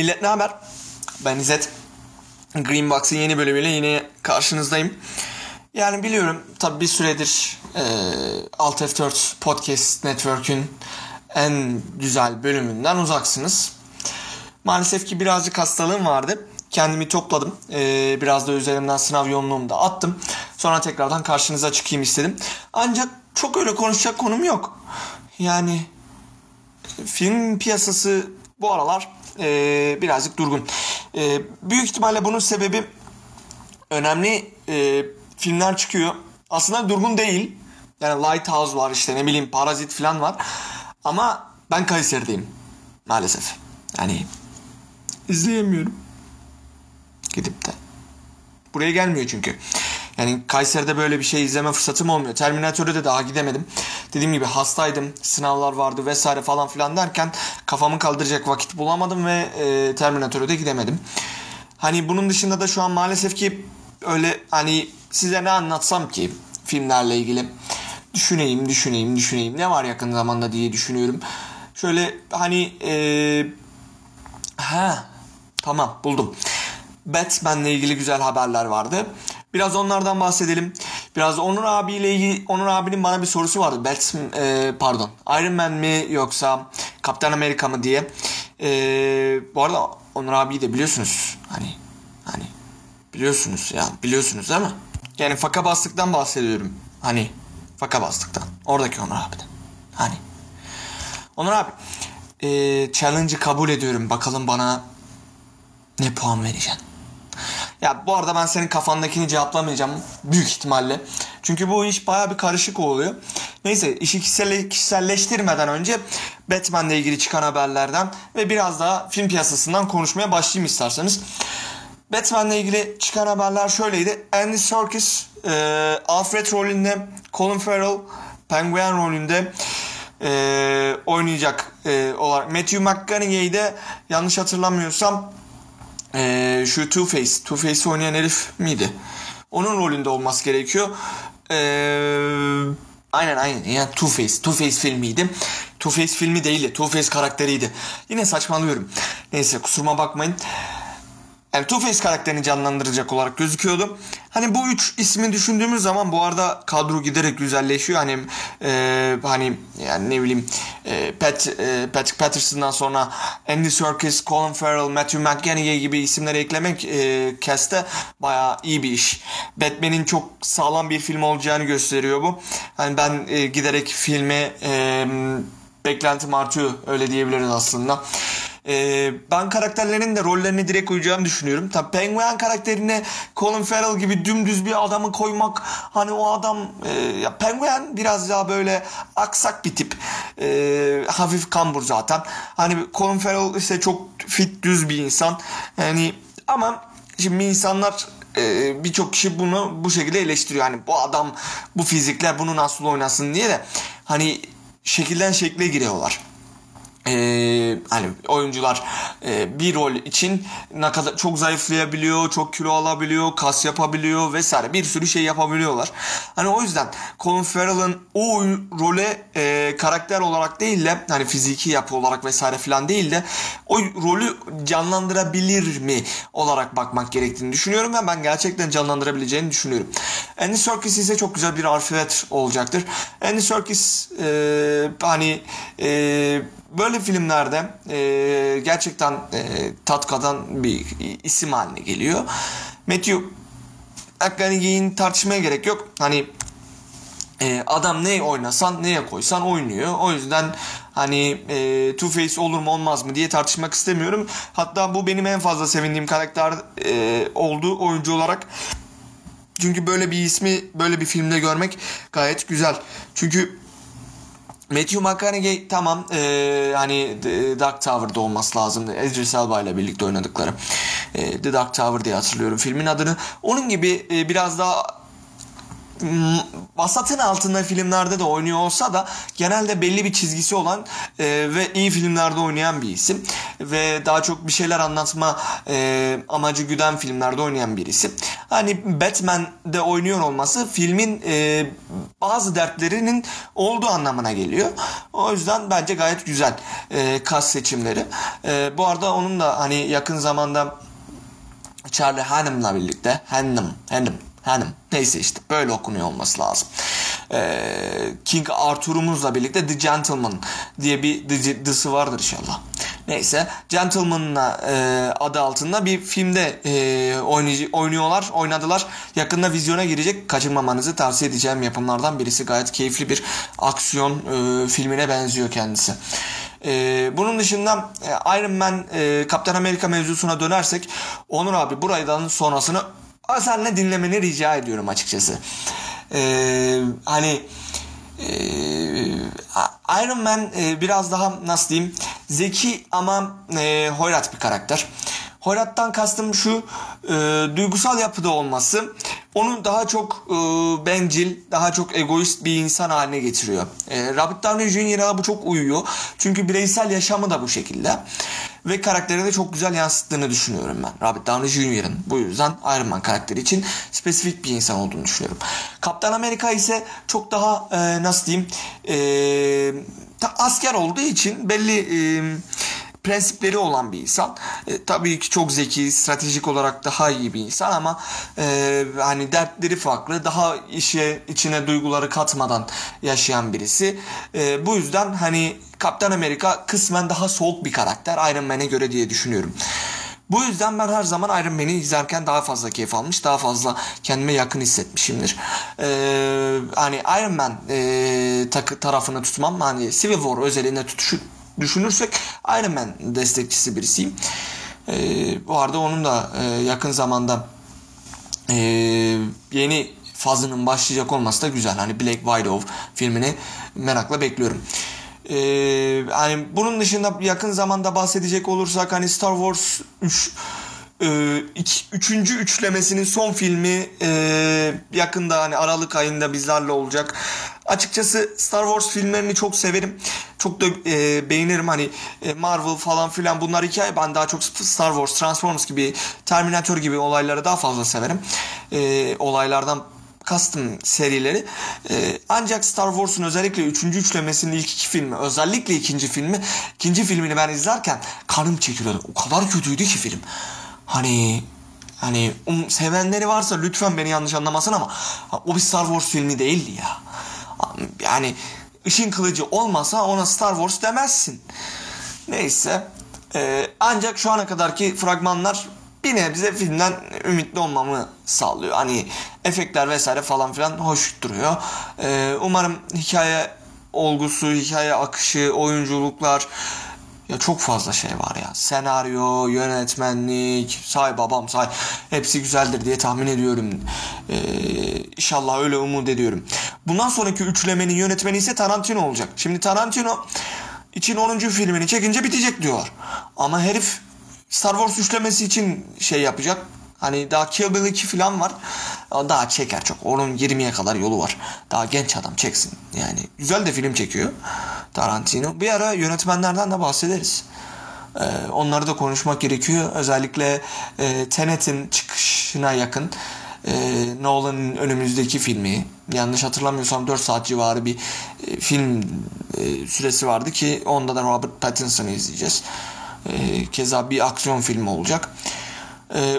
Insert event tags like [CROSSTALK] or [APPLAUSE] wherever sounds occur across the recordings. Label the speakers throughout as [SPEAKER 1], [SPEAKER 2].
[SPEAKER 1] Millet ne haber? Ben İzzet. Green Box'ın yeni bölümüyle yine karşınızdayım. Yani biliyorum tabi bir süredir e, Alt F4 Podcast Network'ün en güzel bölümünden uzaksınız. Maalesef ki birazcık hastalığım vardı. Kendimi topladım. Ee, biraz da üzerimden sınav yoğunluğumu da attım. Sonra tekrardan karşınıza çıkayım istedim. Ancak çok öyle konuşacak konum yok. Yani film piyasası bu aralar e, birazcık durgun. E, büyük ihtimalle bunun sebebi önemli e, filmler çıkıyor. Aslında durgun değil. Yani Lighthouse var işte ne bileyim Parazit falan var. Ama ben Kayseri'deyim. Maalesef. Yani izleyemiyorum. Gidip de. Buraya gelmiyor çünkü. Yani Kayseri'de böyle bir şey izleme fırsatım olmuyor. Terminatör'e de daha gidemedim. Dediğim gibi hastaydım. Sınavlar vardı vesaire falan filan derken kafamı kaldıracak vakit bulamadım ve e, Terminatör'e de gidemedim. Hani bunun dışında da şu an maalesef ki öyle hani size ne anlatsam ki filmlerle ilgili düşüneyim düşüneyim düşüneyim ne var yakın zamanda diye düşünüyorum. Şöyle hani e, ha tamam buldum. Batman'le ilgili güzel haberler vardı. Biraz onlardan bahsedelim. Biraz Onur abiyle ilgili Onur abinin bana bir sorusu vardı. Batman e, pardon. Iron Man mi yoksa Kaptan Amerika mı diye. E, bu arada Onur abiyi de biliyorsunuz. Hani hani biliyorsunuz ya biliyorsunuz değil mi? Yani faka bastıktan bahsediyorum. Hani faka bastıktan. Oradaki Onur abiden. Hani. Onur abi e, challenge'ı kabul ediyorum. Bakalım bana ne puan vereceksin? Ya bu arada ben senin kafandakini cevaplamayacağım büyük ihtimalle. Çünkü bu iş baya bir karışık oluyor. Neyse işi kişiselleştirmeden önce Batman'le ilgili çıkan haberlerden ve biraz daha film piyasasından konuşmaya başlayayım isterseniz. Batman'le ilgili çıkan haberler şöyleydi. Andy Serkis, e, Alfred rolünde, Colin Farrell, Penguin rolünde e, oynayacak e, olarak. Matthew McConaughey'de yanlış hatırlamıyorsam ee, şu Two Face, Two Face'i oynayan herif miydi? Onun rolünde olması gerekiyor. Ee, aynen aynen. Yani Two Face, Two Face filmiydi. Two Face filmi değildi. Two Face karakteriydi. Yine saçmalıyorum. Neyse kusuruma bakmayın. Yani Two Face karakterini canlandıracak olarak gözüküyordu. Hani bu üç ismi düşündüğümüz zaman bu arada kadro giderek güzelleşiyor. Hani e, hani yani ne bileyim e, Pat, e, Patrick Patterson'dan sonra Andy Serkis, Colin Farrell, Matthew McConaughey gibi isimleri eklemek e, cast'te bayağı iyi bir iş. Batman'in çok sağlam bir film olacağını gösteriyor bu. Hani ben e, giderek filme e, beklentim artıyor öyle diyebiliriz aslında. Ee, ben karakterlerin de rollerini direkt uyacağını düşünüyorum. Tabi Penguin karakterine Colin Farrell gibi dümdüz bir adamı koymak hani o adam e, ya Penguin biraz daha böyle aksak bir tip. E, hafif kambur zaten. Hani Colin Farrell ise çok fit düz bir insan. Yani ama şimdi insanlar e, birçok kişi bunu bu şekilde eleştiriyor. Hani bu adam bu fizikler bunu nasıl oynasın diye de hani şekilden şekle giriyorlar ee, hani oyuncular e, bir rol için ne kadar çok zayıflayabiliyor, çok kilo alabiliyor, kas yapabiliyor vesaire bir sürü şey yapabiliyorlar. Hani o yüzden Colin Farrell'ın o role e, karakter olarak değil de hani fiziki yapı olarak vesaire falan değil de o rolü canlandırabilir mi olarak bakmak gerektiğini düşünüyorum ve ben gerçekten canlandırabileceğini düşünüyorum. Andy Serkis ise çok güzel bir arfiyet olacaktır. Andy Serkis e, hani e, böyle filmlerde e, gerçekten e, tat katan bir isim haline geliyor. Matthew McConaughey'in tartışmaya gerek yok. Hani e, adam ne oynasan neye koysan oynuyor. O yüzden hani e, Two Face olur mu olmaz mı diye tartışmak istemiyorum. Hatta bu benim en fazla sevindiğim karakter e, oldu oyuncu olarak. Çünkü böyle bir ismi böyle bir filmde görmek gayet güzel. Çünkü Matthew McConaughey tamam e, hani Dark Tower'da olması lazım. Idris Elba ile birlikte oynadıkları. E, The Dark Tower diye hatırlıyorum filmin adını. Onun gibi e, biraz daha vasatın altında filmlerde de oynuyor olsa da genelde belli bir çizgisi olan e, ve iyi filmlerde oynayan bir isim ve daha çok bir şeyler anlatma e, amacı güden filmlerde oynayan birisi. Hani Batman'de oynuyor olması filmin e, bazı dertlerinin olduğu anlamına geliyor. O yüzden bence gayet güzel e, kas seçimleri. E, bu arada onun da hani yakın zamanda Charlie Hunnam'la birlikte Hunnam, Hunnam, Hunnam neyse işte böyle okunuyor olması lazım. Ee, King Arthur'umuzla birlikte The Gentleman diye bir dizisi vardır inşallah. Neyse Gentleman'la e, adı altında bir filmde e, oynuyorlar, oynadılar. Yakında vizyona girecek. Kaçırmamanızı tavsiye edeceğim yapımlardan birisi. Gayet keyifli bir aksiyon e, filmine benziyor kendisi. Ee, bunun dışında e, Iron Man e, Kaptan Amerika mevzusuna dönersek Onur abi buraydan sonrasını senle dinlemeni rica ediyorum açıkçası. Ee, hani e, Iron Man e, biraz daha nasıl diyeyim zeki ama e, hoyrat bir karakter. Hoyrat'tan kastım şu e, duygusal yapıda olması onu daha çok e, bencil, daha çok egoist bir insan haline getiriyor. E, Robert Downey Jr.'a bu çok uyuyor. Çünkü bireysel yaşamı da bu şekilde. Ve karakteri de çok güzel yansıttığını düşünüyorum ben. Robert Downey Jr.'ın bu yüzden Iron Man karakteri için spesifik bir insan olduğunu düşünüyorum. Kaptan Amerika ise çok daha e, nasıl diyeyim e, asker olduğu için belli e, prensipleri olan bir insan. E, tabii ki çok zeki, stratejik olarak daha iyi bir insan ama e, hani dertleri farklı, daha işe içine duyguları katmadan yaşayan birisi. E, bu yüzden hani Kaptan Amerika kısmen daha soğuk bir karakter Iron Man'e göre diye düşünüyorum. Bu yüzden ben her zaman Iron Man'i izlerken daha fazla keyif almış, daha fazla kendime yakın hissetmişimdir. Ee, hani Iron Man e, takı tarafını tutmam, hani Civil War özelinde tutuşu düşünürsek Iron Man destekçisi birisiyim. Ee, bu arada onun da e, yakın zamanda e, yeni fazının başlayacak olması da güzel. Hani Black Widow filmini merakla bekliyorum. Ee, hani bunun dışında yakın zamanda bahsedecek olursak hani Star Wars 3 e, iki, üçüncü üçlemesinin son filmi e, yakında hani Aralık ayında bizlerle olacak. Açıkçası Star Wars filmlerini çok severim. Çok da e, beğenirim hani e, Marvel falan filan bunlar hikaye. Ben daha çok Star Wars, Transformers gibi, Terminator gibi olayları daha fazla severim. E, olaylardan kastım serileri. Ee, ancak Star Wars'un özellikle 3. üçlemesinin ilk iki filmi, özellikle ikinci filmi, ikinci filmini ben izlerken kanım çekiliyordu. O kadar kötüydü ki film. Hani hani um, sevenleri varsa lütfen beni yanlış anlamasın ama o bir Star Wars filmi değildi ya. Yani ışın kılıcı olmasa ona Star Wars demezsin. Neyse. Ee, ancak şu ana kadarki fragmanlar bir nebze filmden ümitli olmamı sağlıyor. Hani efektler vesaire falan filan hoş duruyor. Ee, umarım hikaye olgusu, hikaye akışı, oyunculuklar ya çok fazla şey var ya. Senaryo, yönetmenlik, say babam say. Hepsi güzeldir diye tahmin ediyorum. Ee, inşallah öyle umut ediyorum. Bundan sonraki üçlemenin yönetmeni ise Tarantino olacak. Şimdi Tarantino için 10. filmini çekince bitecek diyor. Ama herif Star Wars üçlemesi için şey yapacak. Hani daha Kill Bill 2 falan var. Daha çeker çok. Onun 20'ye kadar yolu var. Daha genç adam çeksin. Yani güzel de film çekiyor Tarantino. Bir ara yönetmenlerden de bahsederiz. Ee, onları da konuşmak gerekiyor. Özellikle e, Tenet'in çıkışına yakın e, Nolan'ın önümüzdeki filmi. Yanlış hatırlamıyorsam 4 saat civarı bir e, film e, süresi vardı ki onda da Robert Pattinson'ı izleyeceğiz. E, keza bir aksiyon filmi olacak. E,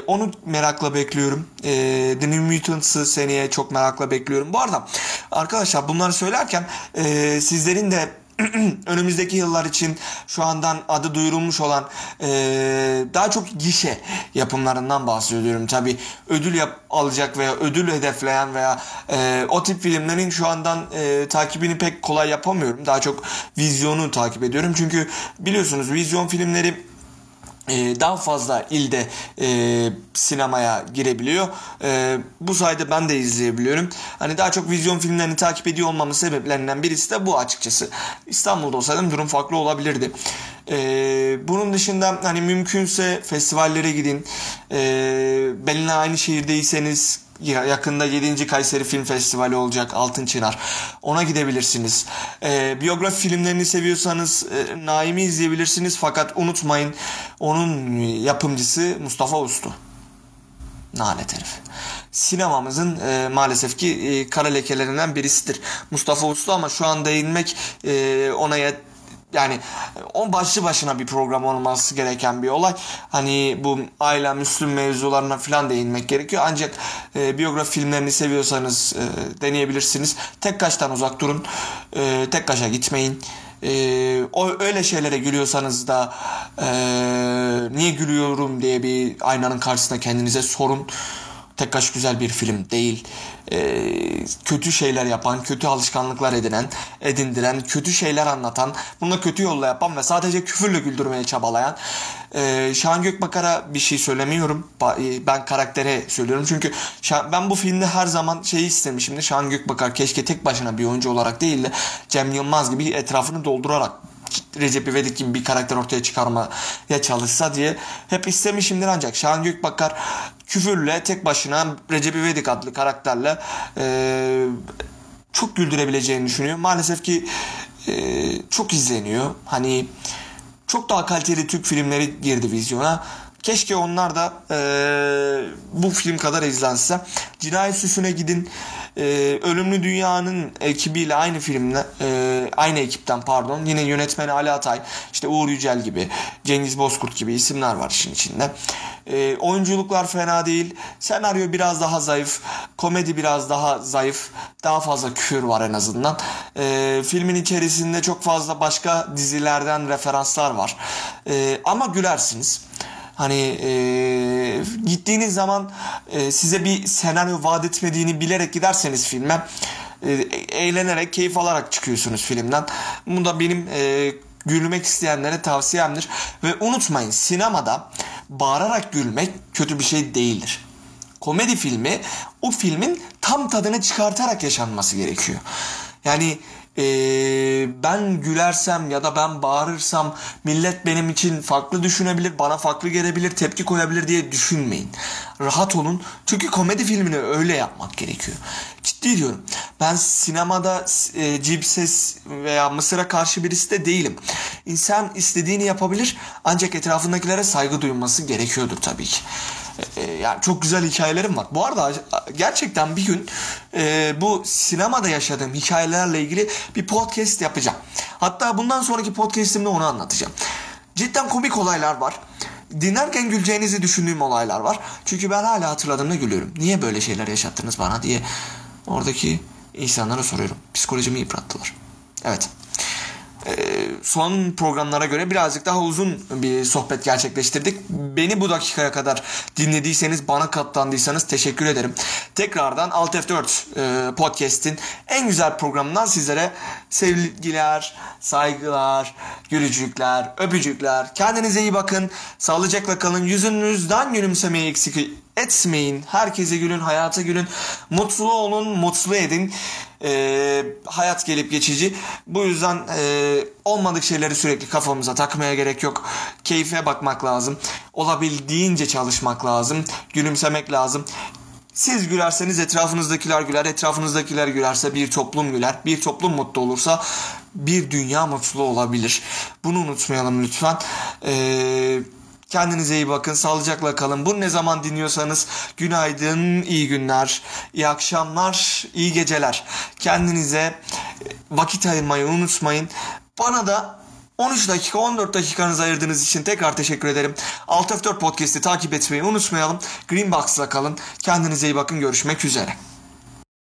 [SPEAKER 1] onu merakla bekliyorum. E, The New Mutants'ı seneye çok merakla bekliyorum. Bu arada arkadaşlar bunları söylerken e, sizlerin de [CLEARS THROAT] önümüzdeki yıllar için şu andan adı duyurulmuş olan e, daha çok gişe yapımlarından bahsediyorum. Tabi ödül yap, alacak veya ödül hedefleyen veya e, o tip filmlerin şu andan e, takibini pek kolay yapamıyorum. Daha çok vizyonu takip ediyorum. Çünkü biliyorsunuz vizyon filmleri daha fazla ilde e, sinemaya girebiliyor. E, bu sayede ben de izleyebiliyorum. Hani daha çok vizyon filmlerini takip ediyor olmamın sebeplerinden birisi de bu açıkçası. İstanbul'da olsaydım durum farklı olabilirdi. E, bunun dışında hani mümkünse festivallere gidin. E, benimle aynı şehirdeyseniz yakında 7. Kayseri Film Festivali olacak Altın Çınar. Ona gidebilirsiniz. E, biyografi filmlerini seviyorsanız e, Naim'i izleyebilirsiniz fakat unutmayın onun yapımcısı Mustafa Ustu. Nalet herif. sinemamızın e, maalesef ki e, kara lekelerinden birisidir. Mustafa Uslu ama şu an değinmek e, ona yet yani on başlı başına bir program olması gereken bir olay. Hani bu aile Müslüm mevzularına falan değinmek gerekiyor. Ancak e, biyografi filmlerini seviyorsanız e, deneyebilirsiniz. Tek kaştan uzak durun. E, tek kaşa gitmeyin. E, o öyle şeylere gülüyorsanız da e, niye gülüyorum diye bir aynanın karşısında kendinize sorun. Tek Kaş güzel bir film değil. Ee, kötü şeyler yapan, kötü alışkanlıklar edinen, edindiren, kötü şeyler anlatan, bunu kötü yolla yapan ve sadece küfürle güldürmeye çabalayan ee, Şahan Gökbakar'a bir şey söylemiyorum. E, ben karaktere söylüyorum. Çünkü ben bu filmde her zaman şeyi istemişimdir. Şahan Gökbakar keşke tek başına bir oyuncu olarak değil de Cem Yılmaz gibi etrafını doldurarak Recep İvedik gibi bir karakter ortaya çıkarmaya çalışsa diye hep istemişimdir ancak Şahan Gökbakar küfürle tek başına Recep İvedik adlı karakterle e, çok güldürebileceğini düşünüyor. Maalesef ki e, çok izleniyor. Hani çok daha kaliteli Türk filmleri girdi vizyona. Keşke onlar da e, bu film kadar izlense. Cinayet Süsü'ne gidin. E, Ölümlü Dünya'nın ekibiyle aynı filmle e, aynı ekipten pardon. Yine yönetmeni Ali Atay, işte Uğur Yücel gibi, Cengiz Bozkurt gibi isimler var işin içinde. E, oyunculuklar fena değil. Senaryo biraz daha zayıf. Komedi biraz daha zayıf. Daha fazla küfür var en azından. E, filmin içerisinde çok fazla başka dizilerden referanslar var. E, ama gülersiniz. Hani e, gittiğiniz zaman e, size bir senaryo vaat etmediğini bilerek giderseniz filme e, eğlenerek, keyif alarak çıkıyorsunuz filmden. Bu da benim e, gülmek isteyenlere tavsiyemdir. Ve unutmayın sinemada bağırarak gülmek kötü bir şey değildir. Komedi filmi o filmin tam tadını çıkartarak yaşanması gerekiyor. Yani e, ben gülersem ya da ben bağırırsam millet benim için farklı düşünebilir, bana farklı gelebilir, tepki koyabilir diye düşünmeyin. Rahat olun. Çünkü komedi filmini öyle yapmak gerekiyor. Ciddi diyorum. Ben sinemada e, cip ses veya Mısır'a karşı birisi de değilim. İnsan istediğini yapabilir ancak etrafındakilere saygı duyulması gerekiyordur tabii ki. E, yani çok güzel hikayelerim var. Bu arada gerçekten bir gün e, bu sinemada yaşadığım hikayelerle ilgili bir podcast yapacağım. Hatta bundan sonraki podcastimde onu anlatacağım. Cidden komik olaylar var. Dinlerken güleceğinizi düşündüğüm olaylar var. Çünkü ben hala hatırladığımda gülüyorum. Niye böyle şeyler yaşattınız bana diye oradaki insanlara soruyorum. Psikolojimi yıprattılar. Evet. Son programlara göre birazcık daha uzun bir sohbet gerçekleştirdik. Beni bu dakikaya kadar dinlediyseniz, bana katlandıysanız teşekkür ederim. Tekrardan Alt F4 e, podcast'in en güzel programından sizlere sevgiler, saygılar, gülücükler, öpücükler. Kendinize iyi bakın. Sağlıcakla kalın. Yüzünüzden gülümsemeyi eksik etmeyin. Herkese gülün, hayata gülün. Mutlu olun, mutlu edin. Ee, hayat gelip geçici. Bu yüzden e, olmadık şeyleri sürekli kafamıza takmaya gerek yok. Keyfe bakmak lazım. Olabildiğince çalışmak lazım. Gülümsemek lazım. Siz gülerseniz etrafınızdakiler güler, etrafınızdakiler gülerse bir toplum güler, bir toplum mutlu olursa bir dünya mutlu olabilir. Bunu unutmayalım lütfen. Eee Kendinize iyi bakın, sağlıcakla kalın. Bunu ne zaman dinliyorsanız günaydın, iyi günler, iyi akşamlar, iyi geceler. Kendinize vakit ayırmayı unutmayın. Bana da 13 dakika 14 dakikanızı ayırdığınız için tekrar teşekkür ederim. Alt F4 Podcast'i takip etmeyi unutmayalım. Greenbox'la kalın. Kendinize iyi bakın. Görüşmek üzere.